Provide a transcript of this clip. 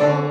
Oh.